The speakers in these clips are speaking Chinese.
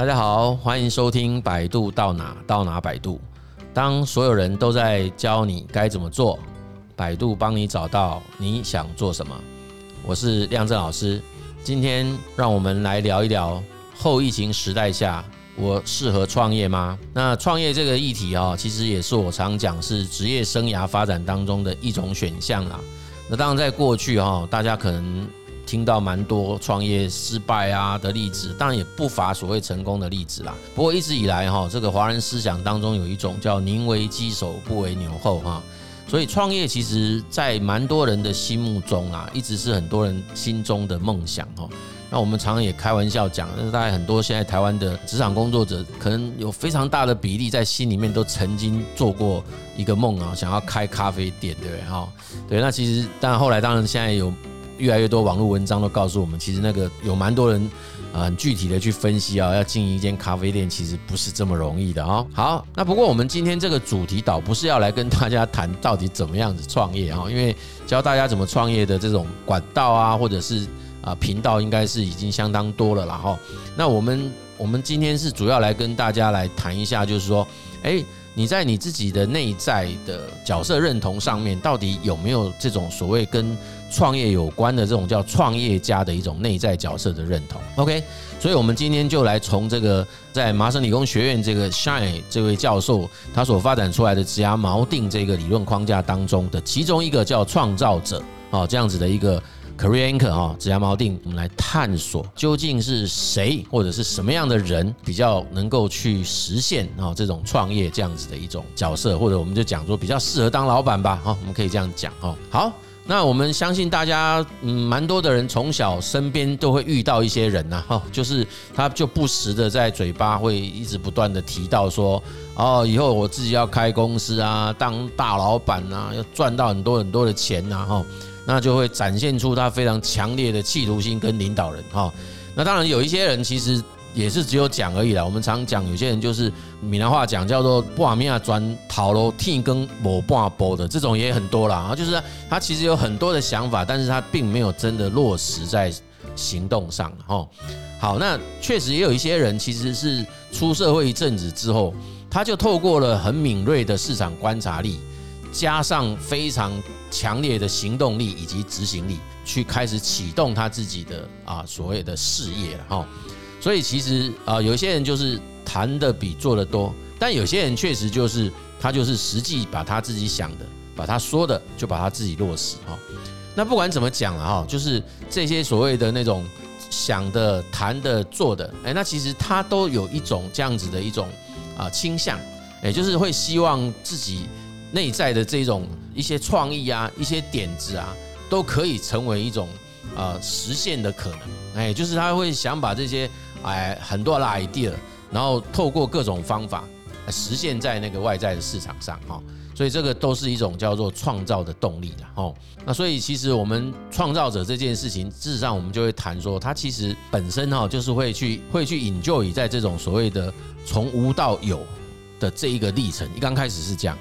大家好，欢迎收听百度到哪到哪百度。当所有人都在教你该怎么做，百度帮你找到你想做什么。我是亮正老师，今天让我们来聊一聊后疫情时代下，我适合创业吗？那创业这个议题啊，其实也是我常讲是职业生涯发展当中的一种选项啦。那当然，在过去哈，大家可能听到蛮多创业失败啊的例子，当然也不乏所谓成功的例子啦。不过一直以来哈，这个华人思想当中有一种叫“宁为鸡首，不为牛后”哈，所以创业其实在蛮多人的心目中啊，一直是很多人心中的梦想哈。那我们常常也开玩笑讲，那大概很多现在台湾的职场工作者，可能有非常大的比例在心里面都曾经做过一个梦啊，想要开咖啡店，对不对？哈，对。那其实，当然后来，当然现在有越来越多网络文章都告诉我们，其实那个有蛮多人啊，很具体的去分析啊，要经营一间咖啡店，其实不是这么容易的啊。好，那不过我们今天这个主题倒不是要来跟大家谈到底怎么样子创业啊，因为教大家怎么创业的这种管道啊，或者是。啊，频道应该是已经相当多了啦哈。那我们我们今天是主要来跟大家来谈一下，就是说，诶，你在你自己的内在的角色认同上面，到底有没有这种所谓跟创业有关的这种叫创业家的一种内在角色的认同？OK，所以我们今天就来从这个在麻省理工学院这个 Shine 这位教授他所发展出来的职涯锚定这个理论框架当中的其中一个叫创造者啊这样子的一个。Career Anchor 哈，职涯锚定，我们来探索究竟是谁或者是什么样的人比较能够去实现啊这种创业这样子的一种角色，或者我们就讲说比较适合当老板吧，哈，我们可以这样讲哈。好，那我们相信大家嗯蛮多的人从小身边都会遇到一些人呐，哈，就是他就不时的在嘴巴会一直不断的提到说，哦，以后我自己要开公司啊，当大老板啊，要赚到很多很多的钱呐，哈。那就会展现出他非常强烈的企图心跟领导人哈。那当然有一些人其实也是只有讲而已啦。我们常讲有些人就是闽南话讲叫做不阿米亚转头路天光无半波的这种也很多啦。啊，就是他其实有很多的想法，但是他并没有真的落实在行动上哈。好，那确实也有一些人其实是出社会一阵子之后，他就透过了很敏锐的市场观察力。加上非常强烈的行动力以及执行力，去开始启动他自己的啊所谓的事业了哈。所以其实啊，有些人就是谈的比做的多，但有些人确实就是他就是实际把他自己想的，把他说的就把他自己落实哈。那不管怎么讲了哈，就是这些所谓的那种想的、谈的、做的，哎，那其实他都有一种这样子的一种啊倾向，也就是会希望自己。内在的这种一些创意啊，一些点子啊，都可以成为一种呃实现的可能。哎，就是他会想把这些哎很多的 idea，然后透过各种方法实现在那个外在的市场上哈。所以这个都是一种叫做创造的动力的哈。那所以其实我们创造者这件事情，事实上我们就会谈说，他其实本身哈就是会去会去 enjoy 在这种所谓的从无到有的这一个历程。一刚开始是这样。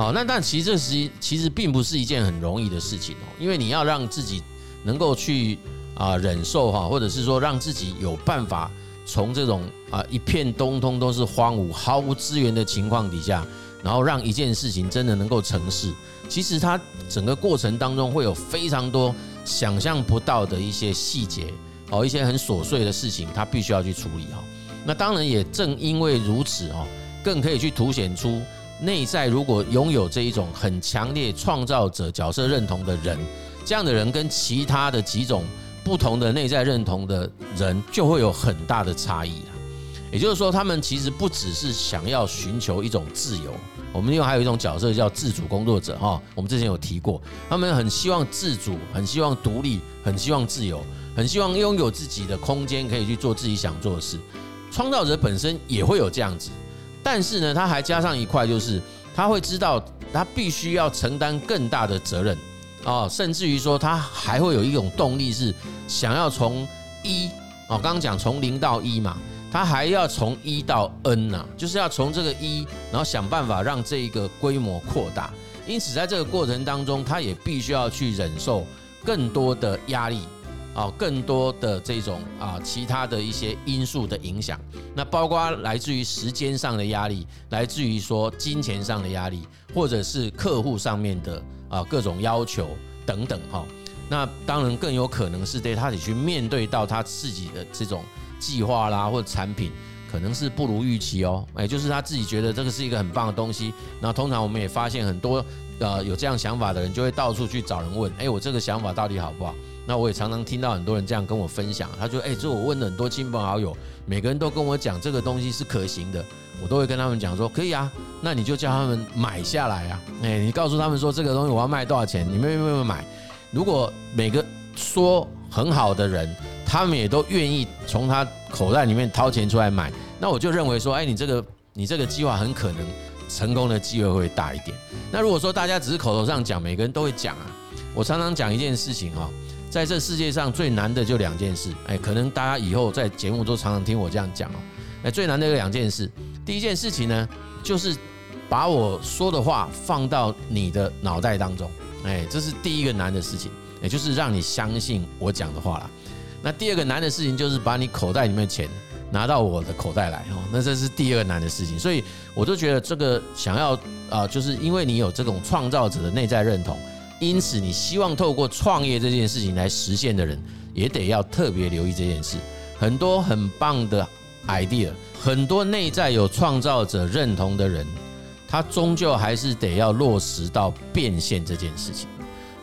好，那但其实这是其实并不是一件很容易的事情哦，因为你要让自己能够去啊忍受哈，或者是说让自己有办法从这种啊一片东东都是荒芜、毫无资源的情况底下，然后让一件事情真的能够成事，其实它整个过程当中会有非常多想象不到的一些细节哦，一些很琐碎的事情，它必须要去处理哈。那当然也正因为如此哦，更可以去凸显出。内在如果拥有这一种很强烈创造者角色认同的人，这样的人跟其他的几种不同的内在认同的人就会有很大的差异了。也就是说，他们其实不只是想要寻求一种自由，我们另外还有一种角色叫自主工作者哈。我们之前有提过，他们很希望自主，很希望独立，很希望自由，很希望拥有自己的空间，可以去做自己想做的事。创造者本身也会有这样子。但是呢，他还加上一块，就是他会知道他必须要承担更大的责任哦，甚至于说他还会有一种动力是想要从一哦，刚刚讲从零到一嘛，他还要从一到 N 呐，就是要从这个一，然后想办法让这一个规模扩大。因此，在这个过程当中，他也必须要去忍受更多的压力，啊更多的这种啊其他的一些因素的影响，那包括来自于时间上的压力，来自于说金钱上的压力，或者是客户上面的啊各种要求等等哈。那当然更有可能是对他得去面对到他自己的这种计划啦，或者产品可能是不如预期哦，哎，就是他自己觉得这个是一个很棒的东西。那通常我们也发现很多呃有这样想法的人，就会到处去找人问，哎，我这个想法到底好不好？那我也常常听到很多人这样跟我分享，他说，哎，这我问了很多亲朋好友，每个人都跟我讲这个东西是可行的，我都会跟他们讲说，可以啊，那你就叫他们买下来啊，哎，你告诉他们说这个东西我要卖多少钱，你们愿不愿意买？如果每个说很好的人，他们也都愿意从他口袋里面掏钱出来买，那我就认为说，哎，你这个你这个计划很可能成功的机会会大一点。那如果说大家只是口头上讲，每个人都会讲啊，我常常讲一件事情哈，在这世界上最难的就两件事，哎，可能大家以后在节目都常常听我这样讲哦，哎，最难的有两件事，第一件事情呢，就是把我说的话放到你的脑袋当中。哎，这是第一个难的事情，也就是让你相信我讲的话啦。那第二个难的事情就是把你口袋里面的钱拿到我的口袋来哦。那这是第二个难的事情，所以我都觉得这个想要啊，就是因为你有这种创造者的内在认同，因此你希望透过创业这件事情来实现的人，也得要特别留意这件事。很多很棒的 idea，很多内在有创造者认同的人。他终究还是得要落实到变现这件事情，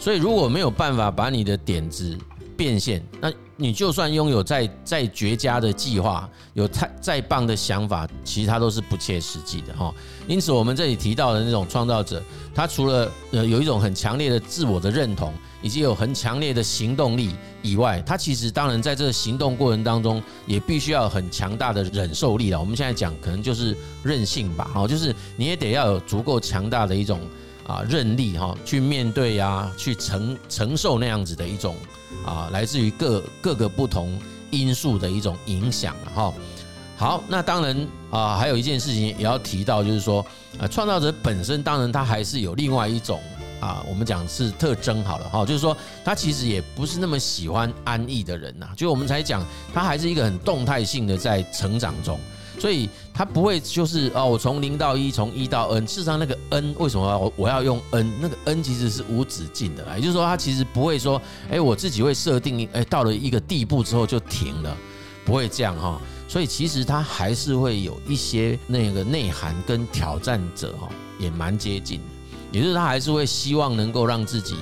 所以如果没有办法把你的点子变现，那你就算拥有再再绝佳的计划，有太再棒的想法，其实它都是不切实际的哈。因此，我们这里提到的那种创造者，他除了呃有一种很强烈的自我的认同。以及有很强烈的行动力以外，他其实当然在这个行动过程当中，也必须要有很强大的忍受力了。我们现在讲可能就是韧性吧，哈，就是你也得要有足够强大的一种啊韧力哈，去面对呀，去承承受那样子的一种啊，来自于各各个不同因素的一种影响哈。好，那当然啊，还有一件事情也要提到，就是说啊，创造者本身当然他还是有另外一种。啊，我们讲是特征好了哈，就是说他其实也不是那么喜欢安逸的人呐，就我们才讲他还是一个很动态性的在成长中，所以他不会就是哦，我从零到一，从一到 n，事实上那个 n 为什么我我要用 n？那个 n 其实是无止境的，也就是说他其实不会说，哎，我自己会设定，哎，到了一个地步之后就停了，不会这样哈，所以其实他还是会有一些那个内涵跟挑战者哈，也蛮接近的。也就是他还是会希望能够让自己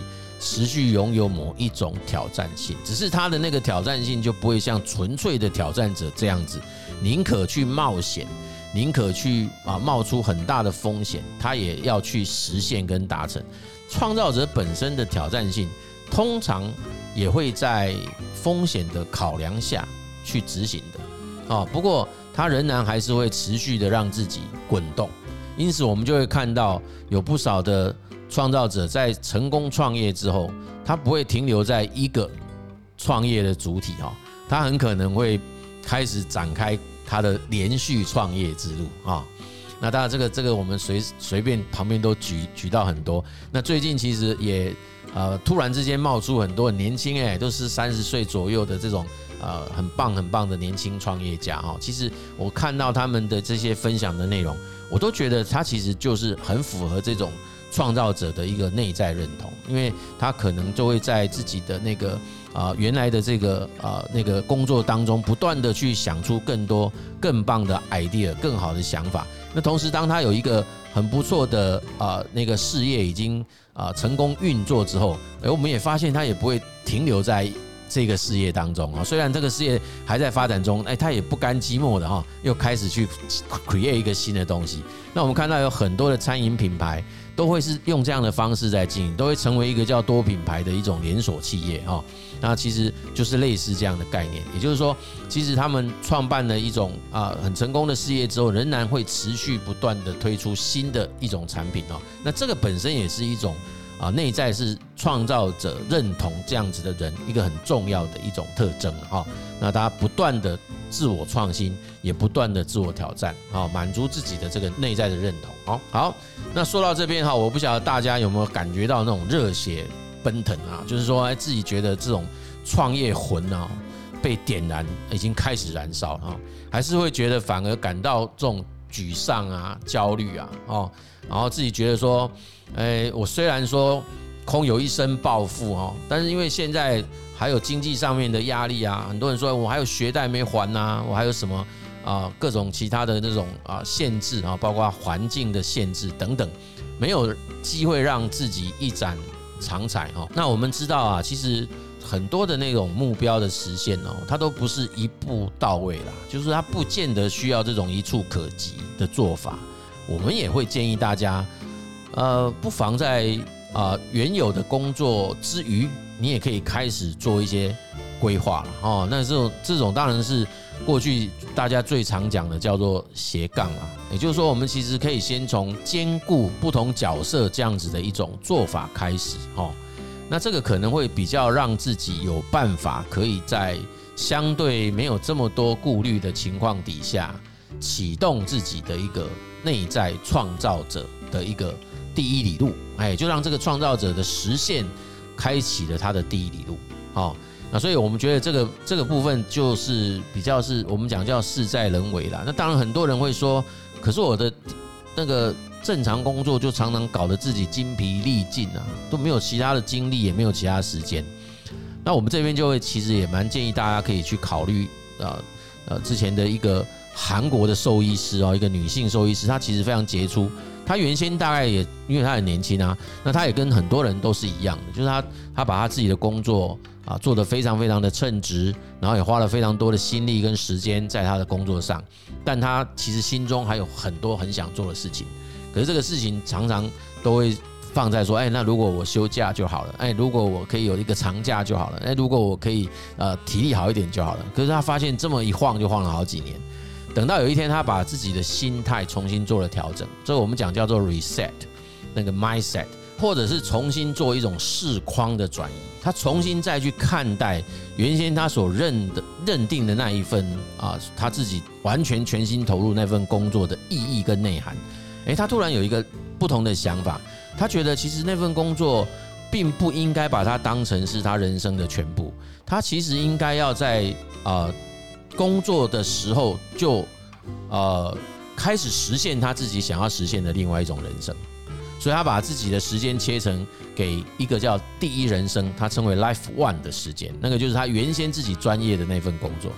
持续拥有某一种挑战性，只是他的那个挑战性就不会像纯粹的挑战者这样子，宁可去冒险，宁可去啊冒出很大的风险，他也要去实现跟达成。创造者本身的挑战性，通常也会在风险的考量下去执行的啊。不过他仍然还是会持续的让自己滚动。因此，我们就会看到有不少的创造者在成功创业之后，他不会停留在一个创业的主体哈，他很可能会开始展开他的连续创业之路啊。那当然，这个这个我们随随便旁边都举举到很多。那最近其实也呃突然之间冒出很多很年轻哎，都是三十岁左右的这种呃很棒很棒的年轻创业家哈。其实我看到他们的这些分享的内容。我都觉得他其实就是很符合这种创造者的一个内在认同，因为他可能就会在自己的那个啊原来的这个啊那个工作当中，不断的去想出更多更棒的 idea、更好的想法。那同时，当他有一个很不错的啊那个事业已经啊成功运作之后，哎，我们也发现他也不会停留在。这个事业当中啊，虽然这个事业还在发展中，哎，他也不甘寂寞的哈，又开始去 create 一个新的东西。那我们看到有很多的餐饮品牌都会是用这样的方式在经营，都会成为一个叫多品牌的一种连锁企业哈。那其实就是类似这样的概念，也就是说，其实他们创办了一种啊很成功的事业之后，仍然会持续不断的推出新的一种产品哦。那这个本身也是一种。啊，内在是创造者认同这样子的人，一个很重要的一种特征哈。那大家不断的自我创新，也不断的自我挑战，啊，满足自己的这个内在的认同。好，好，那说到这边哈，我不晓得大家有没有感觉到那种热血奔腾啊？就是说，哎，自己觉得这种创业魂啊被点燃，已经开始燃烧啊，还是会觉得反而感到这种沮丧啊、焦虑啊，哦，然后自己觉得说，哎，我虽然说空有一身抱负哦，但是因为现在还有经济上面的压力啊，很多人说我还有学贷没还呐，我还有什么啊各种其他的那种啊限制啊，包括环境的限制等等，没有机会让自己一展长才哈。那我们知道啊，其实。很多的那种目标的实现哦，它都不是一步到位啦，就是它不见得需要这种一触可及的做法。我们也会建议大家，呃，不妨在啊原有的工作之余，你也可以开始做一些规划了哦。那这种这种当然是过去大家最常讲的叫做斜杠啊，也就是说，我们其实可以先从兼顾不同角色这样子的一种做法开始哦。那这个可能会比较让自己有办法，可以在相对没有这么多顾虑的情况底下，启动自己的一个内在创造者的一个第一里路，哎，就让这个创造者的实现开启了他的第一里路。好，那所以我们觉得这个这个部分就是比较是我们讲叫事在人为啦。那当然很多人会说，可是我的那个。正常工作就常常搞得自己精疲力尽啊，都没有其他的精力，也没有其他时间。那我们这边就会其实也蛮建议大家可以去考虑啊，呃，之前的一个韩国的兽医师哦，一个女性兽医师，她其实非常杰出。他原先大概也因为他很年轻啊，那他也跟很多人都是一样的，就是他他把他自己的工作啊做得非常非常的称职，然后也花了非常多的心力跟时间在他的工作上，但他其实心中还有很多很想做的事情。可是这个事情常常都会放在说，哎，那如果我休假就好了，哎，如果我可以有一个长假就好了，哎，如果我可以呃体力好一点就好了。可是他发现这么一晃就晃了好几年，等到有一天他把自己的心态重新做了调整，这个我们讲叫做 reset 那个 mindset，或者是重新做一种视框的转移，他重新再去看待原先他所认的认定的那一份啊，他自己完全全心投入那份工作的意义跟内涵。诶，他突然有一个不同的想法，他觉得其实那份工作并不应该把它当成是他人生的全部，他其实应该要在呃工作的时候就呃开始实现他自己想要实现的另外一种人生，所以他把自己的时间切成给一个叫第一人生，他称为 Life One 的时间，那个就是他原先自己专业的那份工作。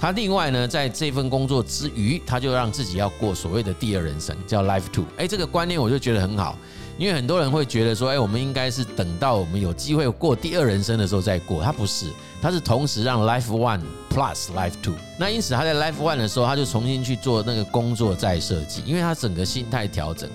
他另外呢，在这份工作之余，他就让自己要过所谓的第二人生，叫 Life Two。哎，这个观念我就觉得很好，因为很多人会觉得说，哎，我们应该是等到我们有机会过第二人生的时候再过。他不是，他是同时让 Life One Plus Life Two。那因此他在 Life One 的时候，他就重新去做那个工作再设计，因为他整个心态调整，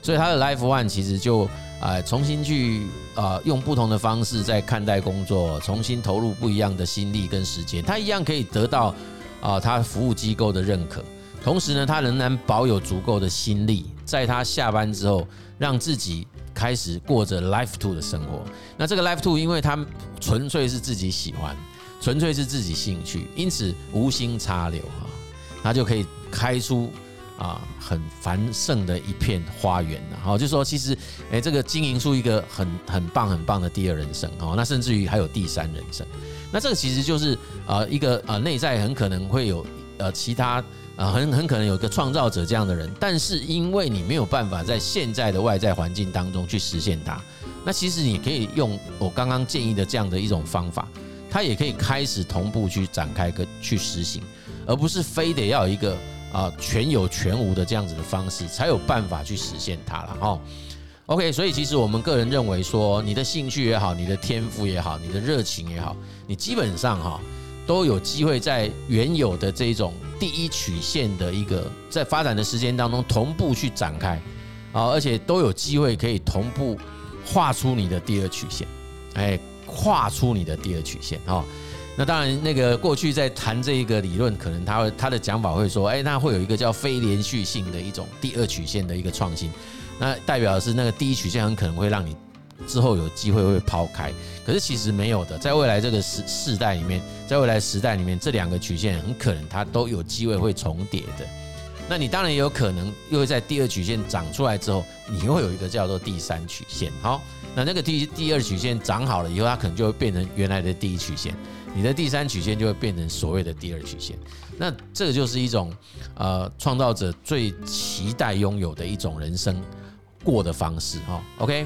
所以他的 Life One 其实就。啊，重新去啊，用不同的方式在看待工作，重新投入不一样的心力跟时间，他一样可以得到啊，他服务机构的认可。同时呢，他仍然保有足够的心力，在他下班之后，让自己开始过着 Life Two 的生活。那这个 Life Two，因为他纯粹是自己喜欢，纯粹是自己兴趣，因此无心插柳啊，他就可以开出。啊，很繁盛的一片花园，然后就说其实，诶，这个经营出一个很很棒很棒的第二人生哦，那甚至于还有第三人生，那这个其实就是呃一个呃内在很可能会有呃其他呃很很可能有一个创造者这样的人，但是因为你没有办法在现在的外在环境当中去实现它，那其实你可以用我刚刚建议的这样的一种方法，它也可以开始同步去展开跟去实行，而不是非得要一个。啊，全有全无的这样子的方式，才有办法去实现它了哈。OK，所以其实我们个人认为说，你的兴趣也好，你的天赋也好，你的热情也好，你基本上哈都有机会在原有的这种第一曲线的一个在发展的时间当中同步去展开啊，而且都有机会可以同步画出你的第二曲线，哎，画出你的第二曲线哈。那当然，那个过去在谈这一个理论，可能他会他的讲法会说，哎，那会有一个叫非连续性的一种第二曲线的一个创新，那代表的是那个第一曲线很可能会让你之后有机会会抛开，可是其实没有的，在未来这个时世代里面，在未来时代里面，这两个曲线很可能它都有机会会重叠的。那你当然也有可能又会在第二曲线长出来之后，你会有一个叫做第三曲线。好。那那个第第二曲线长好了以后，它可能就会变成原来的第一曲线，你的第三曲线就会变成所谓的第二曲线。那这个就是一种呃创造者最期待拥有的一种人生过的方式哈。OK，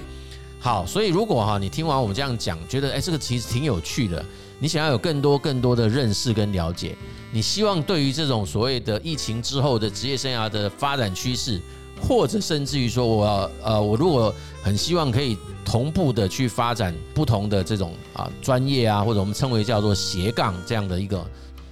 好，所以如果哈你听完我们这样讲，觉得哎这个其实挺有趣的，你想要有更多更多的认识跟了解，你希望对于这种所谓的疫情之后的职业生涯的发展趋势。或者甚至于说，我呃，我如果很希望可以同步的去发展不同的这种啊专业啊，或者我们称为叫做斜杠这样的一个。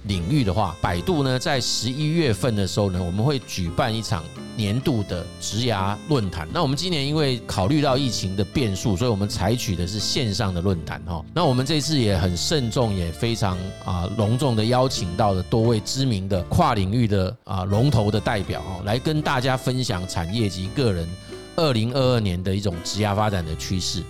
领域的话，百度呢，在十一月份的时候呢，我们会举办一场年度的职涯论坛。那我们今年因为考虑到疫情的变数，所以我们采取的是线上的论坛哈。那我们这次也很慎重，也非常啊隆重的邀请到了多位知名的跨领域的啊龙头的代表哈，来跟大家分享产业及个人二零二二年的一种职涯发展的趋势。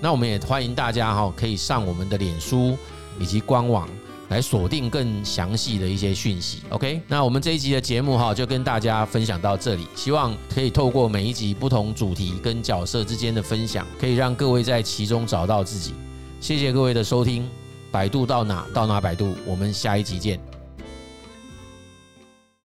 那我们也欢迎大家哈，可以上我们的脸书以及官网。来锁定更详细的一些讯息，OK？那我们这一集的节目哈，就跟大家分享到这里。希望可以透过每一集不同主题跟角色之间的分享，可以让各位在其中找到自己。谢谢各位的收听，百度到哪到哪百度，我们下一集见。